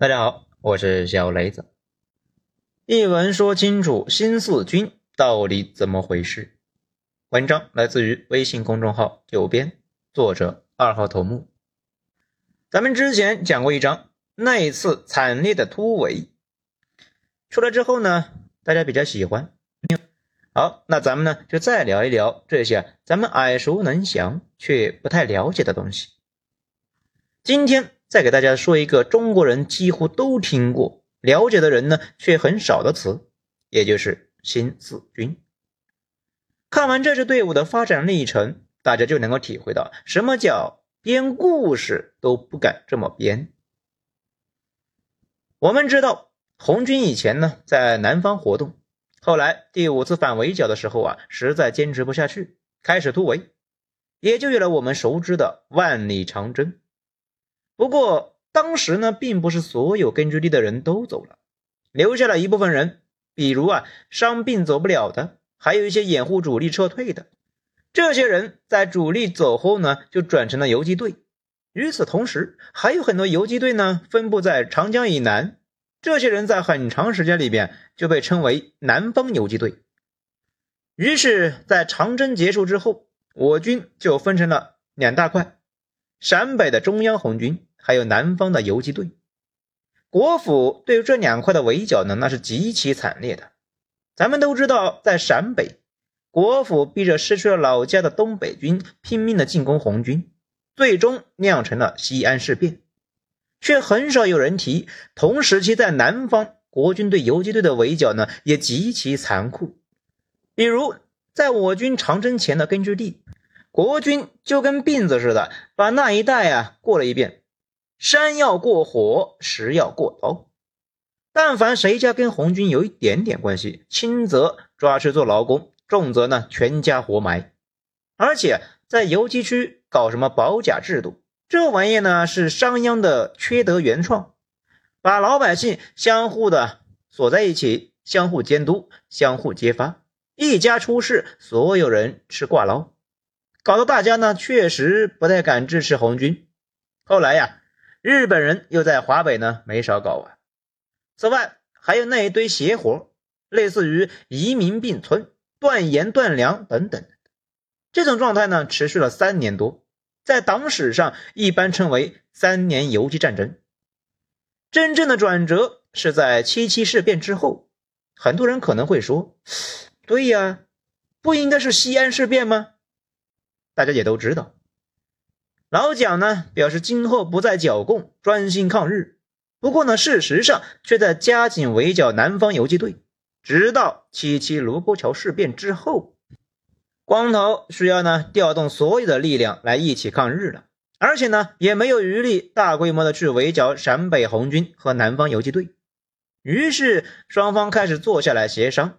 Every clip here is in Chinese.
大家好，我是小雷子。一文说清楚新四军到底怎么回事。文章来自于微信公众号“九编”，作者二号头目。咱们之前讲过一章，那一次惨烈的突围出来之后呢，大家比较喜欢。好，那咱们呢就再聊一聊这些咱们耳熟能详却不太了解的东西。今天。再给大家说一个中国人几乎都听过、了解的人呢却很少的词，也就是新四军。看完这支队伍的发展历程，大家就能够体会到什么叫编故事都不敢这么编。我们知道，红军以前呢在南方活动，后来第五次反围剿的时候啊，实在坚持不下去，开始突围，也就有了我们熟知的万里长征。不过当时呢，并不是所有根据地的人都走了，留下了一部分人，比如啊伤病走不了的，还有一些掩护主力撤退的。这些人在主力走后呢，就转成了游击队。与此同时，还有很多游击队呢分布在长江以南。这些人在很长时间里边就被称为南方游击队。于是，在长征结束之后，我军就分成了两大块：陕北的中央红军。还有南方的游击队，国府对这两块的围剿呢，那是极其惨烈的。咱们都知道，在陕北，国府逼着失去了老家的东北军拼命的进攻红军，最终酿成了西安事变。却很少有人提，同时期在南方，国军对游击队的围剿呢，也极其残酷。比如，在我军长征前的根据地，国军就跟病子似的，把那一带啊过了一遍。山要过火，石要过刀。但凡谁家跟红军有一点点关系，轻则抓去做劳工，重则呢全家活埋。而且在游击区搞什么保甲制度，这玩意呢是商鞅的缺德原创，把老百姓相互的锁在一起，相互监督，相互揭发，一家出事，所有人吃挂牢，搞得大家呢确实不太敢支持红军。后来呀。日本人又在华北呢没少搞啊，此外还有那一堆邪活，类似于移民并村、断盐断粮等等。这种状态呢持续了三年多，在党史上一般称为三年游击战争。真正的转折是在七七事变之后。很多人可能会说：“对呀，不应该是西安事变吗？”大家也都知道。老蒋呢表示今后不再剿共，专心抗日。不过呢，事实上却在加紧围剿南方游击队，直到七七卢沟桥事变之后，光头需要呢调动所有的力量来一起抗日了，而且呢也没有余力大规模的去围剿陕北红军和南方游击队。于是双方开始坐下来协商，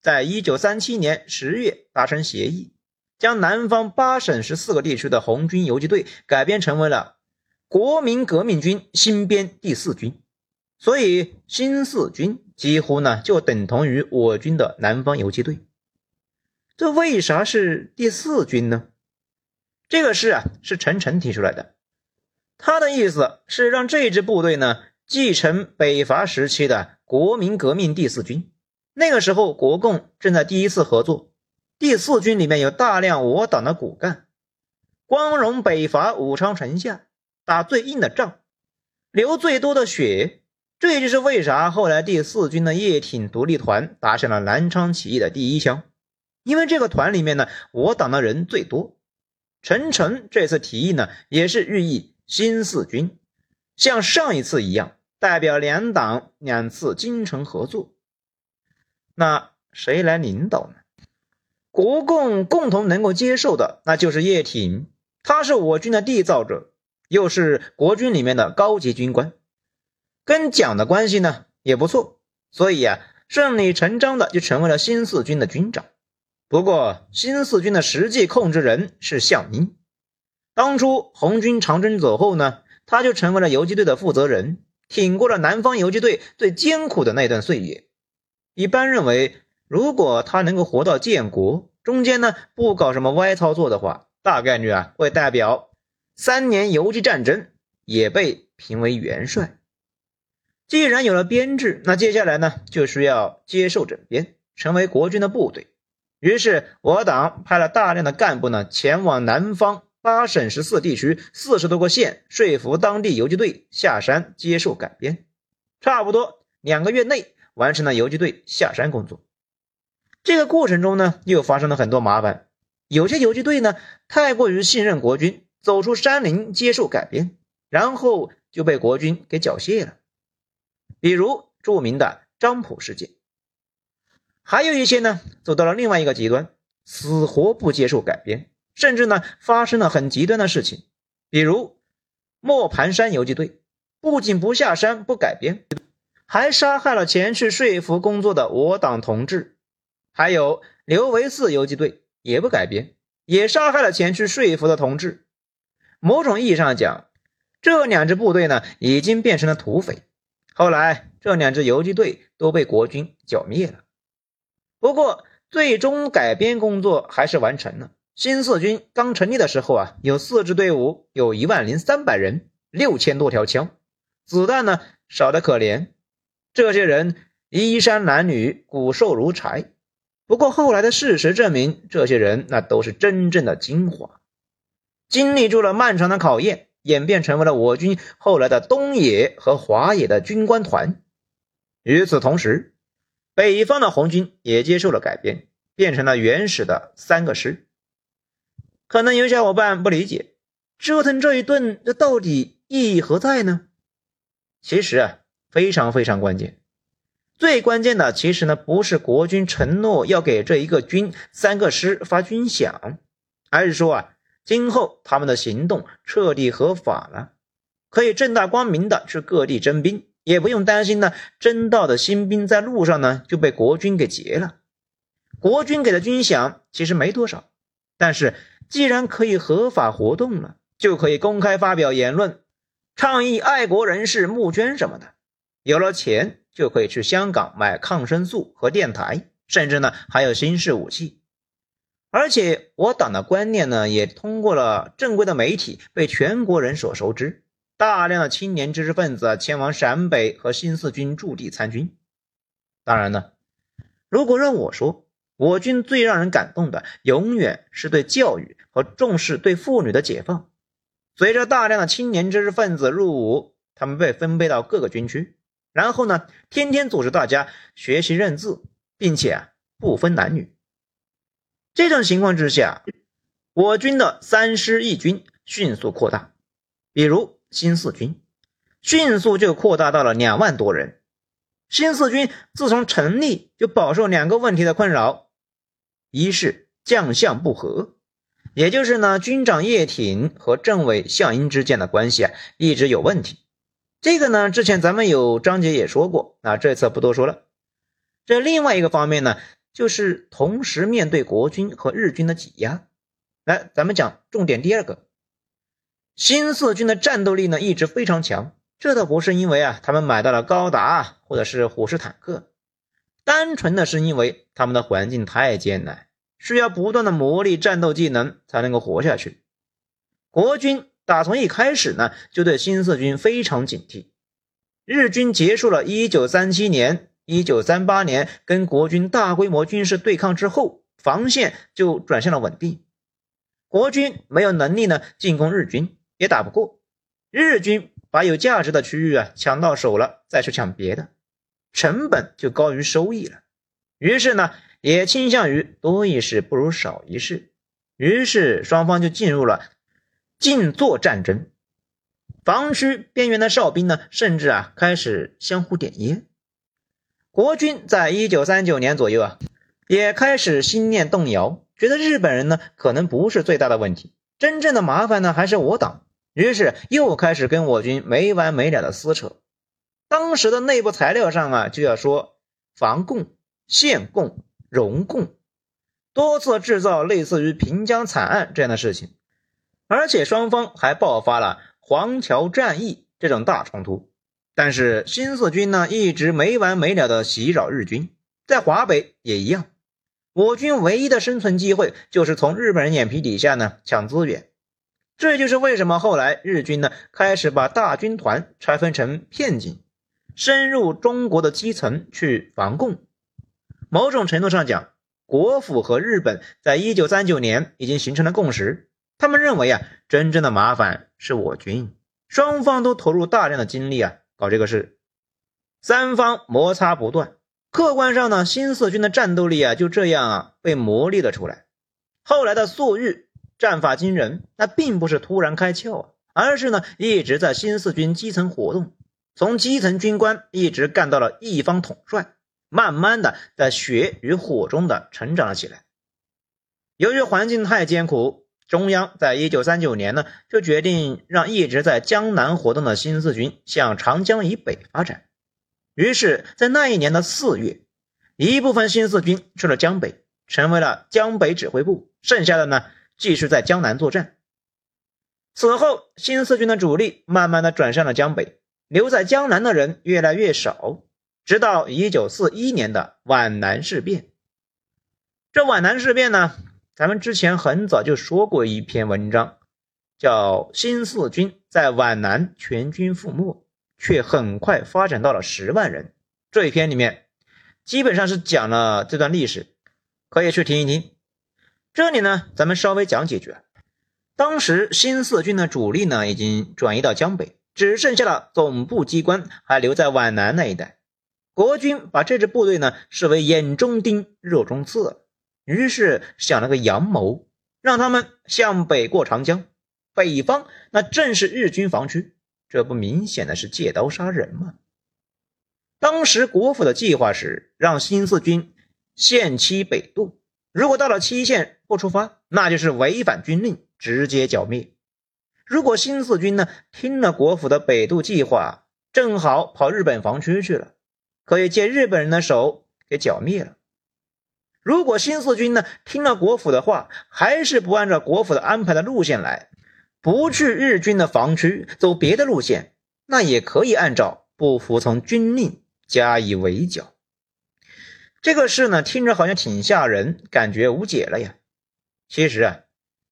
在一九三七年十月达成协议。将南方八省十四个地区的红军游击队改编成为了国民革命军新编第四军，所以新四军几乎呢就等同于我军的南方游击队。这为啥是第四军呢？这个事啊是陈诚提出来的，他的意思是让这支部队呢继承北伐时期的国民革命第四军。那个时候国共正在第一次合作。第四军里面有大量我党的骨干，光荣北伐武昌城下，打最硬的仗，流最多的血，这也就是为啥后来第四军的叶挺独立团打响了南昌起义的第一枪，因为这个团里面呢，我党的人最多。陈诚这次提议呢，也是寓意新四军像上一次一样，代表两党两次精诚合作。那谁来领导呢？国共共同能够接受的，那就是叶挺，他是我军的缔造者，又是国军里面的高级军官，跟蒋的关系呢也不错，所以呀，顺理成章的就成为了新四军的军长。不过，新四军的实际控制人是项英，当初红军长征走后呢，他就成为了游击队的负责人，挺过了南方游击队最艰苦的那段岁月。一般认为。如果他能够活到建国，中间呢不搞什么歪操作的话，大概率啊会代表三年游击战争，也被评为元帅。既然有了编制，那接下来呢就需要接受整编，成为国军的部队。于是我党派了大量的干部呢前往南方八省十四地区四十多个县，说服当地游击队下山接受改编。差不多两个月内完成了游击队下山工作。这个过程中呢，又发生了很多麻烦。有些游击队呢太过于信任国军，走出山林接受改编，然后就被国军给缴械了。比如著名的张浦事件，还有一些呢走到了另外一个极端，死活不接受改编，甚至呢发生了很极端的事情，比如磨盘山游击队，不仅不下山不改编，还杀害了前去说服工作的我党同志；还有刘维四游击队也不改编，也杀害了前去说服的同志。某种意义上讲，这两支部队呢已经变成了土匪。后来，这两支游击队都被国军剿灭了。不过，最终改编工作还是完成了。新四军刚成立的时候啊，有四支队伍，有一万零三百人，六千多条枪，子弹呢少得可怜。这些人衣衫褴褛，骨瘦如柴。不过后来的事实证明，这些人那都是真正的精华，经历住了漫长的考验。演变成为了我军后来的东野和华野的军官团。与此同时，北方的红军也接受了改编，变成了原始的三个师。可能有小伙伴不理解，折腾这一顿，这到底意义何在呢？其实啊，非常非常关键。最关键的其实呢，不是国军承诺要给这一个军三个师发军饷，而是说啊。今后他们的行动彻底合法了，可以正大光明的去各地征兵，也不用担心呢，征到的新兵在路上呢就被国军给劫了。国军给的军饷其实没多少，但是既然可以合法活动了，就可以公开发表言论，倡议爱国人士募捐什么的。有了钱，就可以去香港买抗生素和电台，甚至呢还有新式武器。而且我党的观念呢，也通过了正规的媒体被全国人所熟知。大量的青年知识分子前往陕北和新四军驻地参军。当然呢，如果让我说，我军最让人感动的，永远是对教育和重视对妇女的解放。随着大量的青年知识分子入伍，他们被分配到各个军区，然后呢，天天组织大家学习认字，并且啊，不分男女。这种情况之下，我军的三师一军迅速扩大，比如新四军，迅速就扩大到了两万多人。新四军自从成立就饱受两个问题的困扰：一是将相不和，也就是呢军长叶挺和政委项英之间的关系啊一直有问题。这个呢之前咱们有章节也说过，那这次不多说了。这另外一个方面呢。就是同时面对国军和日军的挤压，来，咱们讲重点第二个，新四军的战斗力呢一直非常强，这倒不是因为啊他们买到了高达或者是虎式坦克，单纯的是因为他们的环境太艰难，需要不断的磨砺战斗技能才能够活下去。国军打从一开始呢就对新四军非常警惕，日军结束了一九三七年。一九三八年跟国军大规模军事对抗之后，防线就转向了稳定。国军没有能力呢进攻日军，也打不过。日军把有价值的区域啊抢到手了，再去抢别的，成本就高于收益了。于是呢，也倾向于多一事不如少一事。于是双方就进入了静坐战争。防区边缘的哨兵呢，甚至啊开始相互点烟。国军在一九三九年左右啊，也开始心念动摇，觉得日本人呢可能不是最大的问题，真正的麻烦呢还是我党。于是又开始跟我军没完没了的撕扯。当时的内部材料上啊，就要说防共、限共、容共，多次制造类似于平江惨案这样的事情，而且双方还爆发了黄桥战役这种大冲突。但是新四军呢，一直没完没了的袭扰日军，在华北也一样。我军唯一的生存机会就是从日本人眼皮底下呢抢资源。这就是为什么后来日军呢开始把大军团拆分成片警，深入中国的基层去防共。某种程度上讲，国府和日本在一九三九年已经形成了共识，他们认为啊，真正的麻烦是我军，双方都投入大量的精力啊搞这个事，三方摩擦不断。客观上呢，新四军的战斗力啊就这样啊被磨砺了出来。后来的粟裕战法惊人，那并不是突然开窍啊，而是呢一直在新四军基层活动，从基层军官一直干到了一方统帅，慢慢的在血与火中的成长了起来。由于环境太艰苦，中央在一九三九年呢就决定让一直在江南活动的新四军向长江以北发展。于是，在那一年的四月，一部分新四军去了江北，成为了江北指挥部。剩下的呢，继续在江南作战。此后，新四军的主力慢慢的转向了江北，留在江南的人越来越少。直到一九四一年的皖南事变，这皖南事变呢，咱们之前很早就说过一篇文章，叫《新四军在皖南全军覆没》。却很快发展到了十万人。这一篇里面基本上是讲了这段历史，可以去听一听。这里呢，咱们稍微讲几句。当时新四军的主力呢已经转移到江北，只剩下了总部机关还留在皖南那一带。国军把这支部队呢视为眼中钉、肉中刺，于是想了个阳谋，让他们向北过长江。北方那正是日军防区。这不明显的是借刀杀人吗？当时国府的计划是让新四军限期北渡，如果到了期限不出发，那就是违反军令，直接剿灭。如果新四军呢听了国府的北渡计划，正好跑日本防区去了，可以借日本人的手给剿灭了。如果新四军呢听了国府的话，还是不按照国府的安排的路线来。不去日军的防区，走别的路线，那也可以按照不服从军令加以围剿。这个事呢，听着好像挺吓人，感觉无解了呀。其实啊，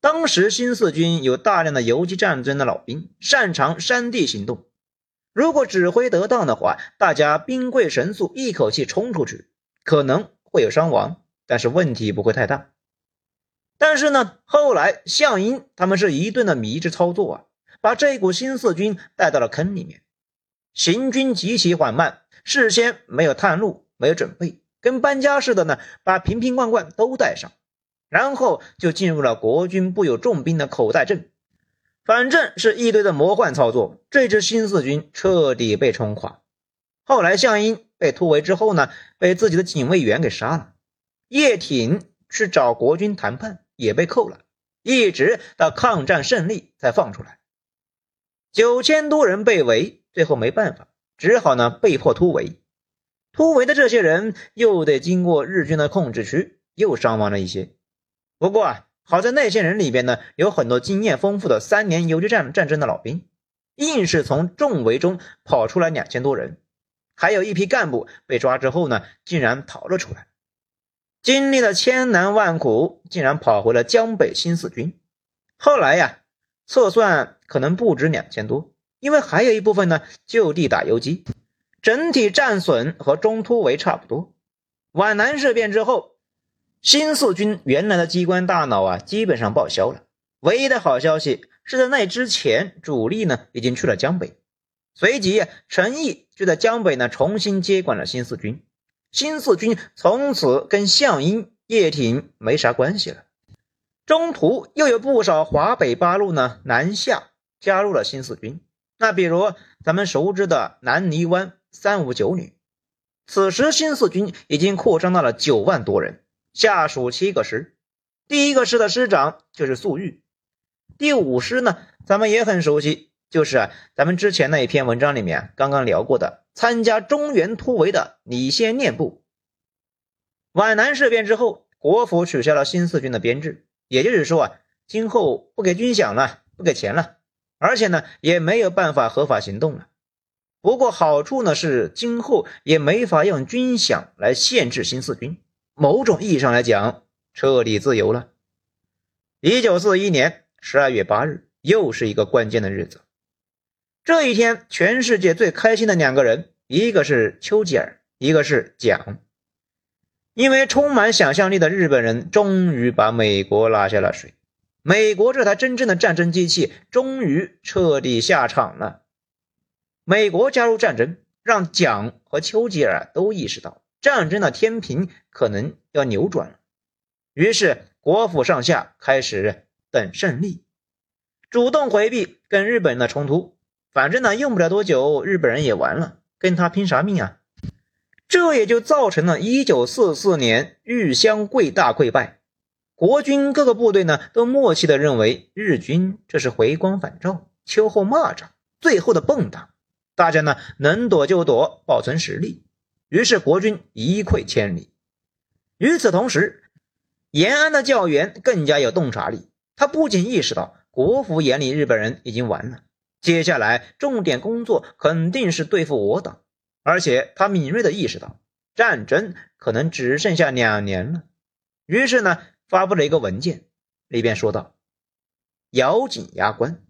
当时新四军有大量的游击战争的老兵，擅长山地行动。如果指挥得当的话，大家兵贵神速，一口气冲出去，可能会有伤亡，但是问题不会太大。但是呢，后来项英他们是一顿的迷之操作啊，把这股新四军带到了坑里面，行军极其缓慢，事先没有探路，没有准备，跟搬家似的呢，把瓶瓶罐罐都带上，然后就进入了国军布有重兵的口袋阵，反正是一堆的魔幻操作，这支新四军彻底被冲垮。后来项英被突围之后呢，被自己的警卫员给杀了，叶挺去找国军谈判。也被扣了，一直到抗战胜利才放出来。九千多人被围，最后没办法，只好呢被迫突围。突围的这些人又得经过日军的控制区，又伤亡了一些。不过啊，好在那些人里边呢，有很多经验丰富的三年游击战战争的老兵，硬是从重围中跑出来两千多人。还有一批干部被抓之后呢，竟然逃了出来。经历了千难万苦，竟然跑回了江北新四军。后来呀，测算可能不止两千多，因为还有一部分呢就地打游击，整体战损和中突围差不多。皖南事变之后，新四军原来的机关大脑啊基本上报销了。唯一的好消息是在那之前，主力呢已经去了江北，随即陈毅就在江北呢重新接管了新四军。新四军从此跟项英、叶挺没啥关系了。中途又有不少华北八路呢南下加入了新四军。那比如咱们熟知的南泥湾三五九旅。此时新四军已经扩张到了九万多人，下属七个师。第一个师的师长就是粟裕。第五师呢，咱们也很熟悉，就是，咱们之前那一篇文章里面刚刚聊过的。参加中原突围的李先念部。皖南事变之后，国府取消了新四军的编制，也就是说啊，今后不给军饷了，不给钱了，而且呢，也没有办法合法行动了。不过好处呢是，今后也没法用军饷来限制新四军，某种意义上来讲，彻底自由了。一九四一年十二月八日，又是一个关键的日子。这一天，全世界最开心的两个人，一个是丘吉尔，一个是蒋。因为充满想象力的日本人终于把美国拉下了水，美国这台真正的战争机器终于彻底下场了。美国加入战争，让蒋和丘吉尔都意识到战争的天平可能要扭转了。于是，国府上下开始等胜利，主动回避跟日本人的冲突。反正呢，用不了多久，日本人也完了，跟他拼啥命啊？这也就造成了1944年玉香桂大溃败，国军各个部队呢都默契的认为日军这是回光返照、秋后蚂蚱、最后的蹦跶，大家呢能躲就躲，保存实力。于是国军一溃千里。与此同时，延安的教员更加有洞察力，他不仅意识到国府眼里日本人已经完了，接下来重点工作肯定是对付我党。而且他敏锐地意识到战争可能只剩下两年了，于是呢，发布了一个文件，里边说道：“咬紧牙关，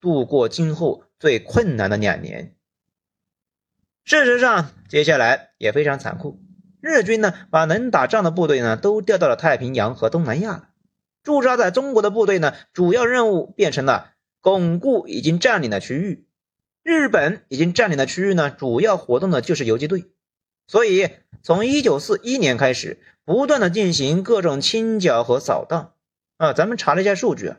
度过今后最困难的两年。”事实上，接下来也非常残酷。日军呢，把能打仗的部队呢都调到了太平洋和东南亚了，驻扎在中国的部队呢，主要任务变成了巩固已经占领的区域。日本已经占领的区域呢，主要活动的就是游击队，所以从一九四一年开始，不断的进行各种清剿和扫荡。啊，咱们查了一下数据啊，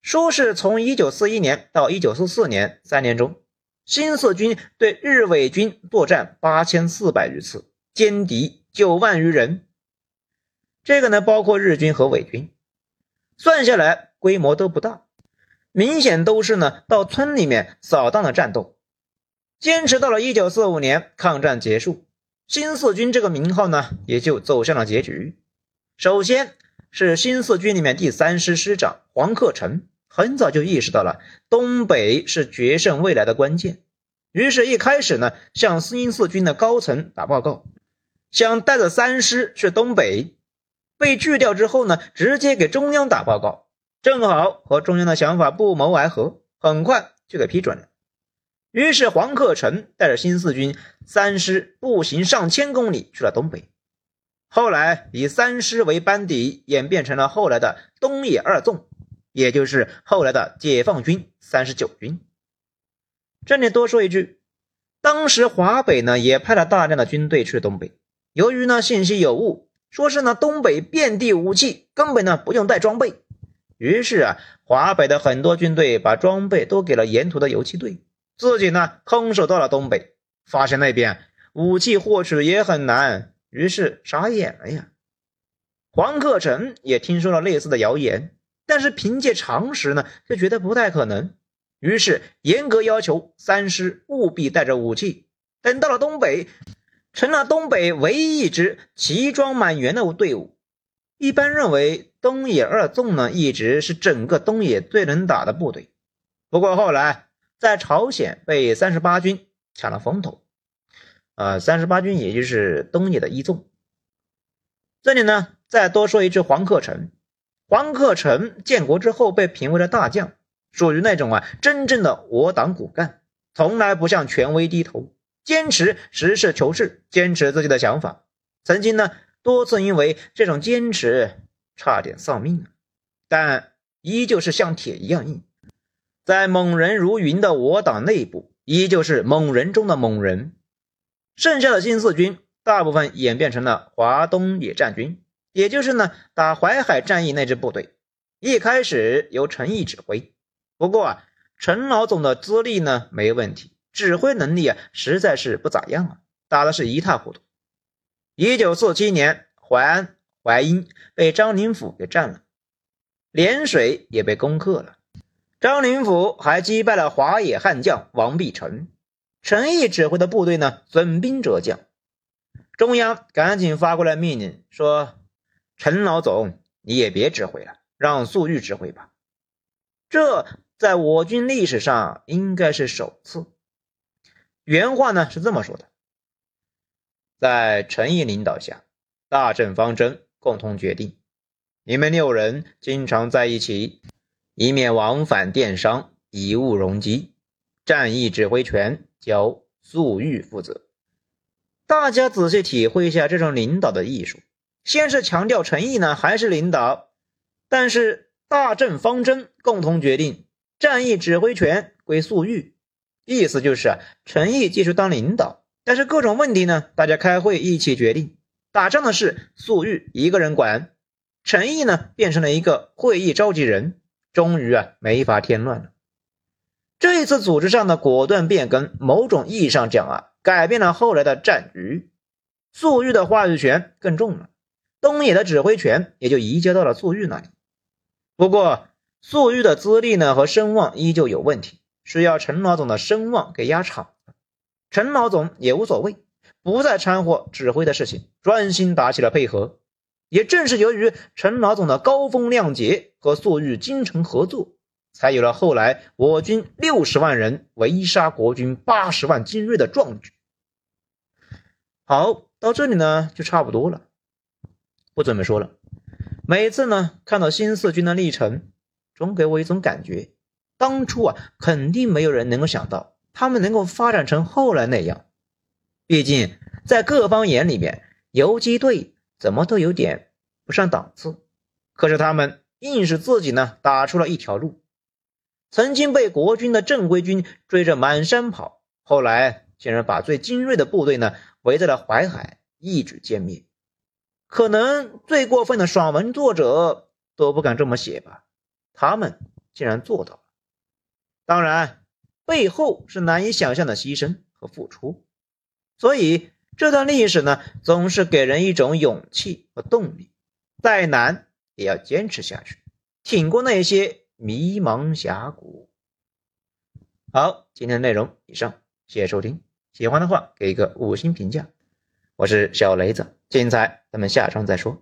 说是从一九四一年到一九四四年三年中，新四军对日伪军作战八千四百余次，歼敌九万余人。这个呢，包括日军和伪军，算下来规模都不大。明显都是呢，到村里面扫荡的战斗，坚持到了一九四五年，抗战结束，新四军这个名号呢，也就走向了结局。首先是新四军里面第三师师长黄克诚，很早就意识到了东北是决胜未来的关键，于是，一开始呢，向新四军的高层打报告，想带着三师去东北，被拒掉之后呢，直接给中央打报告。正好和中央的想法不谋而合，很快就给批准了。于是黄克诚带着新四军三师步行上千公里去了东北。后来以三师为班底，演变成了后来的东野二纵，也就是后来的解放军三十九军。这里多说一句，当时华北呢也派了大量的军队去东北，由于呢信息有误，说是呢东北遍地武器，根本呢不用带装备。于是啊，华北的很多军队把装备都给了沿途的游击队，自己呢空手到了东北，发现那边武器获取也很难，于是傻眼了呀。黄克诚也听说了类似的谣言，但是凭借常识呢，就觉得不太可能，于是严格要求三师务必带着武器。等到了东北，成了东北唯一一支齐装满员的队伍。一般认为，东野二纵呢一直是整个东野最能打的部队。不过后来在朝鲜被三十八军抢了风头，呃，三十八军也就是东野的一纵。这里呢，再多说一句，黄克诚。黄克诚建国之后被评为了大将，属于那种啊真正的我党骨干，从来不向权威低头，坚持实事求是，坚持自己的想法。曾经呢。多次因为这种坚持差点丧命，但依旧是像铁一样硬。在猛人如云的我党内部，依旧是猛人中的猛人。剩下的新四军大部分演变成了华东野战军，也就是呢打淮海战役那支部队。一开始由陈毅指挥，不过啊陈老总的资历呢没问题，指挥能力啊实在是不咋样啊，打的是一塌糊涂。一九四七年，淮安、淮阴被张灵甫给占了，涟水也被攻克了。张灵甫还击败了华野悍将王必成。陈毅指挥的部队呢，损兵折将。中央赶紧发过来命令说：“陈老总，你也别指挥了，让粟裕指挥吧。”这在我军历史上应该是首次。原话呢是这么说的。在陈毅领导下，大政方针共同决定。你们六人经常在一起，以免往返电商，贻误容积。战役指挥权交粟裕负责。大家仔细体会一下这种领导的艺术。先是强调诚意呢，还是领导？但是大政方针共同决定，战役指挥权归粟裕。意思就是啊，诚意继续当领导，但是各种问题呢，大家开会一起决定。打仗的事，粟裕一个人管，陈毅呢变成了一个会议召集人，终于啊没法添乱了。这一次组织上的果断变更，某种意义上讲啊，改变了后来的战局。粟裕的话语权更重了。东野的指挥权也就移交到了粟裕那里。不过，粟裕的资历呢和声望依旧有问题，需要陈老总的声望给压场。陈老总也无所谓，不再掺和指挥的事情，专心打起了配合。也正是由于陈老总的高风亮节和粟裕精诚合作，才有了后来我军六十万人围杀国军八十万精锐的壮举。好，到这里呢就差不多了。不怎么说了。每次呢，看到新四军的历程，总给我一种感觉：当初啊，肯定没有人能够想到他们能够发展成后来那样。毕竟，在各方眼里面，游击队怎么都有点不上档次。可是他们硬是自己呢，打出了一条路。曾经被国军的正规军追着满山跑，后来竟然把最精锐的部队呢，围在了淮海，一举歼灭。可能最过分的爽文作者都不敢这么写吧？他们竟然做到了。当然，背后是难以想象的牺牲和付出。所以这段历史呢，总是给人一种勇气和动力，再难也要坚持下去，挺过那些迷茫峡谷。好，今天的内容以上，谢谢收听。喜欢的话给一个五星评价。我是小雷子。精彩，咱们下章再说。